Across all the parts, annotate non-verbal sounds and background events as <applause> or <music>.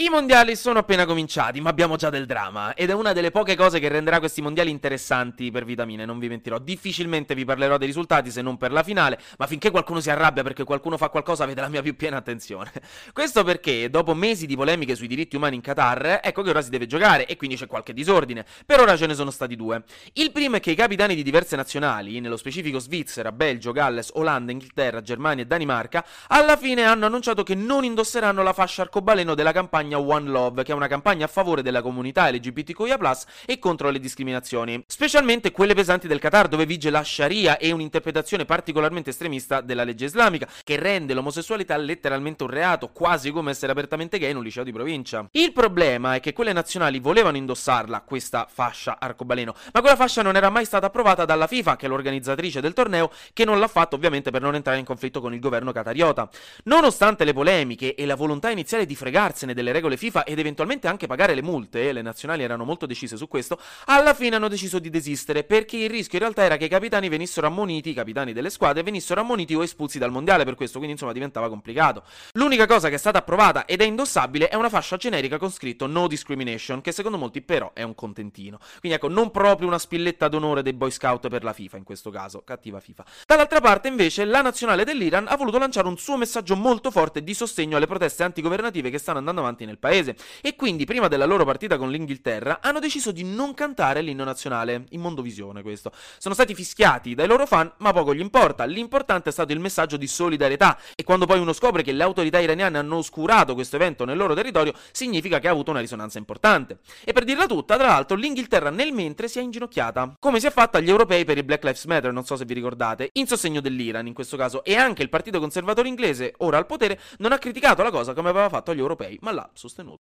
I mondiali sono appena cominciati, ma abbiamo già del dramma. Ed è una delle poche cose che renderà questi mondiali interessanti per Vitamine, non vi mentirò. Difficilmente vi parlerò dei risultati se non per la finale, ma finché qualcuno si arrabbia perché qualcuno fa qualcosa avete la mia più piena attenzione. <laughs> Questo perché, dopo mesi di polemiche sui diritti umani in Qatar, ecco che ora si deve giocare e quindi c'è qualche disordine. Per ora ce ne sono stati due. Il primo è che i capitani di diverse nazionali, nello specifico Svizzera, Belgio, Galles, Olanda, Inghilterra, Germania e Danimarca, alla fine hanno annunciato che non indosseranno la fascia arcobaleno della campagna campagna One Love, che è una campagna a favore della comunità LGBTQIA+, e contro le discriminazioni, specialmente quelle pesanti del Qatar, dove vige la Sharia e un'interpretazione particolarmente estremista della legge islamica, che rende l'omosessualità letteralmente un reato, quasi come essere apertamente gay in un liceo di provincia. Il problema è che quelle nazionali volevano indossarla, questa fascia arcobaleno, ma quella fascia non era mai stata approvata dalla FIFA, che è l'organizzatrice del torneo, che non l'ha fatto ovviamente per non entrare in conflitto con il governo qatariota. Nonostante le polemiche e la volontà iniziale di fregarsene delle regole regole FIFA ed eventualmente anche pagare le multe, le nazionali erano molto decise su questo, alla fine hanno deciso di desistere perché il rischio in realtà era che i capitani venissero ammoniti, i capitani delle squadre venissero ammoniti o espulsi dal mondiale per questo, quindi insomma diventava complicato. L'unica cosa che è stata approvata ed è indossabile è una fascia generica con scritto No Discrimination, che secondo molti però è un contentino. Quindi ecco, non proprio una spilletta d'onore dei Boy Scout per la FIFA in questo caso, cattiva FIFA. Dall'altra parte invece la nazionale dell'Iran ha voluto lanciare un suo messaggio molto forte di sostegno alle proteste antigovernative che stanno andando avanti nel paese. E quindi prima della loro partita con l'Inghilterra hanno deciso di non cantare l'inno nazionale, in mondovisione questo. Sono stati fischiati dai loro fan, ma poco gli importa, l'importante è stato il messaggio di solidarietà. E quando poi uno scopre che le autorità iraniane hanno oscurato questo evento nel loro territorio, significa che ha avuto una risonanza importante. E per dirla tutta, tra l'altro, l'Inghilterra nel mentre si è inginocchiata, come si è fatta agli europei per il Black Lives Matter, non so se vi ricordate, in sostegno dell'Iran in questo caso, e anche il partito conservatore inglese, ora al potere, non ha criticato la cosa come aveva fatto agli europei, ma l'ha sostenuto.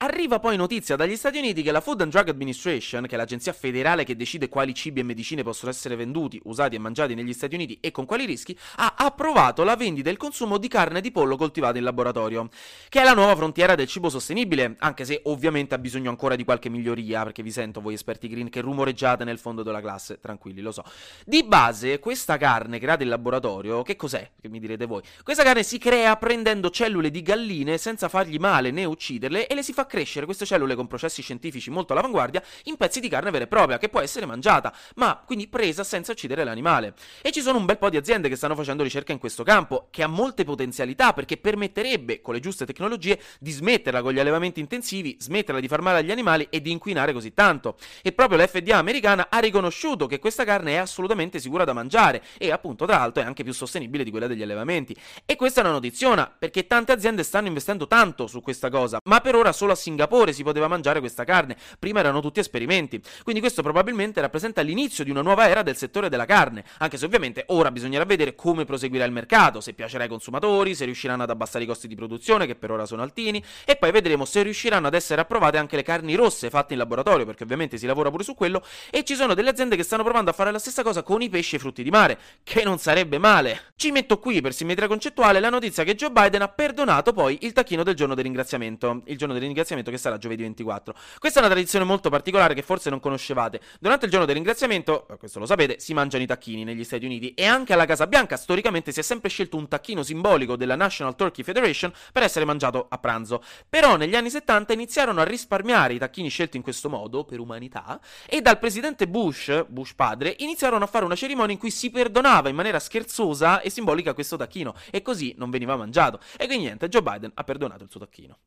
Arriva poi notizia dagli Stati Uniti che la Food and Drug Administration, che è l'agenzia federale che decide quali cibi e medicine possono essere venduti, usati e mangiati negli Stati Uniti e con quali rischi, ha approvato la vendita e il consumo di carne di pollo coltivata in laboratorio, che è la nuova frontiera del cibo sostenibile, anche se ovviamente ha bisogno ancora di qualche miglioria, perché vi sento voi esperti green che rumoreggiate nel fondo della classe, tranquilli, lo so. Di base, questa carne creata in laboratorio, che cos'è? Che mi direte voi? Questa carne si crea prendendo cellule di galline senza fargli male né ucciderle e le si fa crescere queste cellule con processi scientifici molto all'avanguardia in pezzi di carne vera e propria che può essere mangiata, ma quindi presa senza uccidere l'animale. E ci sono un bel po' di aziende che stanno facendo ricerca in questo campo, che ha molte potenzialità perché permetterebbe, con le giuste tecnologie, di smetterla con gli allevamenti intensivi, smetterla di far male agli animali e di inquinare così tanto. E proprio la FDA americana ha riconosciuto che questa carne è assolutamente sicura da mangiare e appunto tra l'altro è anche più sostenibile di quella degli allevamenti. E questa è una notiziona, perché tante aziende stanno investendo tanto su questa cosa, ma per ora solo a Singapore si poteva mangiare questa carne, prima erano tutti esperimenti. Quindi questo probabilmente rappresenta l'inizio di una nuova era del settore della carne, anche se ovviamente ora bisognerà vedere come proseguirà il mercato, se piacerà ai consumatori, se riusciranno ad abbassare i costi di produzione, che per ora sono altini, e poi vedremo se riusciranno ad essere approvate anche le carni rosse fatte in laboratorio, perché ovviamente si lavora pure su quello, e ci sono delle aziende che stanno provando a fare la stessa cosa con i pesci e i frutti di mare, che non sarebbe male. Ci metto qui, per simmetria concettuale, la notizia che Joe Biden ha perdonato poi il tacchino del giorno del ringraziamento, il giorno del ringraziamento che sarà giovedì 24. Questa è una tradizione molto particolare che forse non conoscevate. Durante il giorno del ringraziamento, eh, questo lo sapete, si mangiano i tacchini negli Stati Uniti e anche alla Casa Bianca storicamente si è sempre scelto un tacchino simbolico della National Turkey Federation per essere mangiato a pranzo. Però negli anni 70 iniziarono a risparmiare i tacchini scelti in questo modo, per umanità, e dal presidente Bush, Bush padre, iniziarono a fare una cerimonia in cui si perdonava in maniera scherzosa e simbolica questo tacchino e così non veniva mangiato. E quindi niente, Joe Biden ha perdonato il suo tacchino.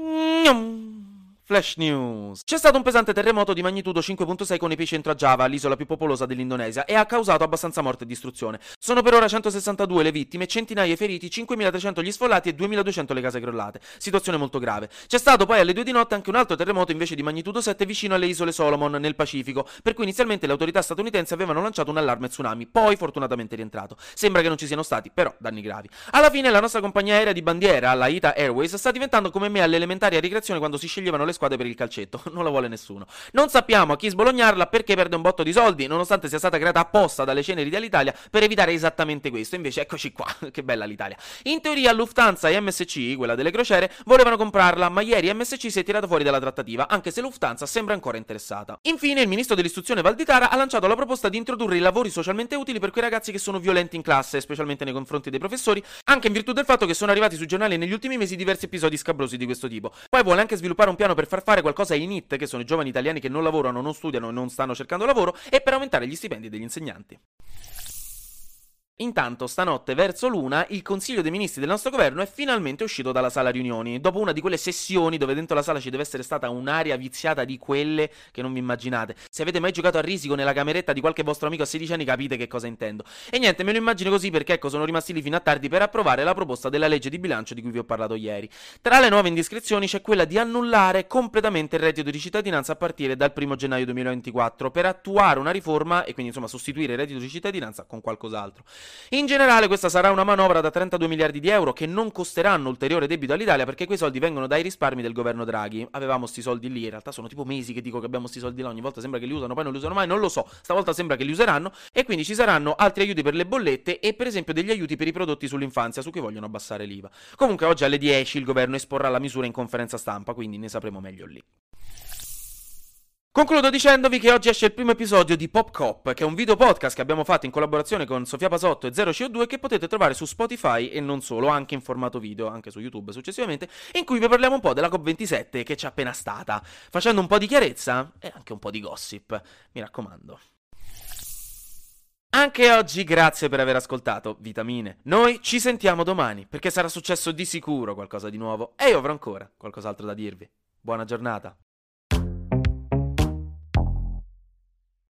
Yum. Flash News. C'è stato un pesante terremoto di magnitudo 5.6 con epicentro a Java, l'isola più popolosa dell'Indonesia, e ha causato abbastanza morte e distruzione. Sono per ora 162 le vittime, centinaia i feriti, 5.300 gli sfollati e 2.200 le case crollate. Situazione molto grave. C'è stato poi alle 2 di notte anche un altro terremoto invece di magnitudo 7 vicino alle isole Solomon, nel Pacifico, per cui inizialmente le autorità statunitensi avevano lanciato un allarme tsunami, poi fortunatamente rientrato. Sembra che non ci siano stati, però, danni gravi. Alla fine la nostra compagnia aerea di bandiera, la Ita Airways, sta diventando come me alle elementari a ricreazione quando si sceglievano le squadre per il calcetto, <laughs> non la vuole nessuno. Non sappiamo a chi sbolognarla perché perde un botto di soldi, nonostante sia stata creata apposta dalle ceneri dell'Italia per evitare esattamente questo. Invece eccoci qua, <laughs> che bella l'Italia. In teoria Lufthansa e MSC, quella delle crociere, volevano comprarla, ma ieri MSC si è tirato fuori dalla trattativa, anche se Lufthansa sembra ancora interessata. Infine il ministro dell'istruzione Valditara ha lanciato la proposta di introdurre i lavori socialmente utili per quei ragazzi che sono violenti in classe, specialmente nei confronti dei professori, anche in virtù del fatto che sono arrivati sui giornali negli ultimi mesi diversi episodi scabrosi di questo tipo. Poi vuole anche sviluppare un piano per far fare qualcosa ai NIT, che sono i giovani italiani che non lavorano, non studiano e non stanno cercando lavoro, e per aumentare gli stipendi degli insegnanti. Intanto, stanotte verso l'una, il Consiglio dei Ministri del nostro governo è finalmente uscito dalla sala riunioni, dopo una di quelle sessioni dove dentro la sala ci deve essere stata un'aria viziata di quelle che non vi immaginate. Se avete mai giocato a risico nella cameretta di qualche vostro amico a 16 anni capite che cosa intendo. E niente, me lo immagino così perché ecco, sono rimasti lì fino a tardi per approvare la proposta della legge di bilancio di cui vi ho parlato ieri. Tra le nuove indiscrezioni c'è quella di annullare completamente il reddito di cittadinanza a partire dal 1 gennaio 2024 per attuare una riforma e quindi insomma sostituire il reddito di cittadinanza con qualcos'altro. In generale questa sarà una manovra da 32 miliardi di euro che non costeranno ulteriore debito all'Italia perché quei soldi vengono dai risparmi del governo Draghi. Avevamo sti soldi lì, in realtà sono tipo mesi che dico che abbiamo sti soldi là, ogni volta sembra che li usano, poi non li usano mai, non lo so, stavolta sembra che li useranno e quindi ci saranno altri aiuti per le bollette e per esempio degli aiuti per i prodotti sull'infanzia su cui vogliono abbassare l'IVA. Comunque oggi alle 10 il governo esporrà la misura in conferenza stampa, quindi ne sapremo meglio lì. Concludo dicendovi che oggi esce il primo episodio di Pop Cop, che è un video podcast che abbiamo fatto in collaborazione con Sofia Pasotto e Zero CO2 che potete trovare su Spotify e non solo, anche in formato video, anche su YouTube successivamente, in cui vi parliamo un po' della COP27 che c'è appena stata, facendo un po' di chiarezza e anche un po' di gossip, mi raccomando. Anche oggi grazie per aver ascoltato Vitamine. Noi ci sentiamo domani, perché sarà successo di sicuro qualcosa di nuovo e io avrò ancora qualcos'altro da dirvi. Buona giornata.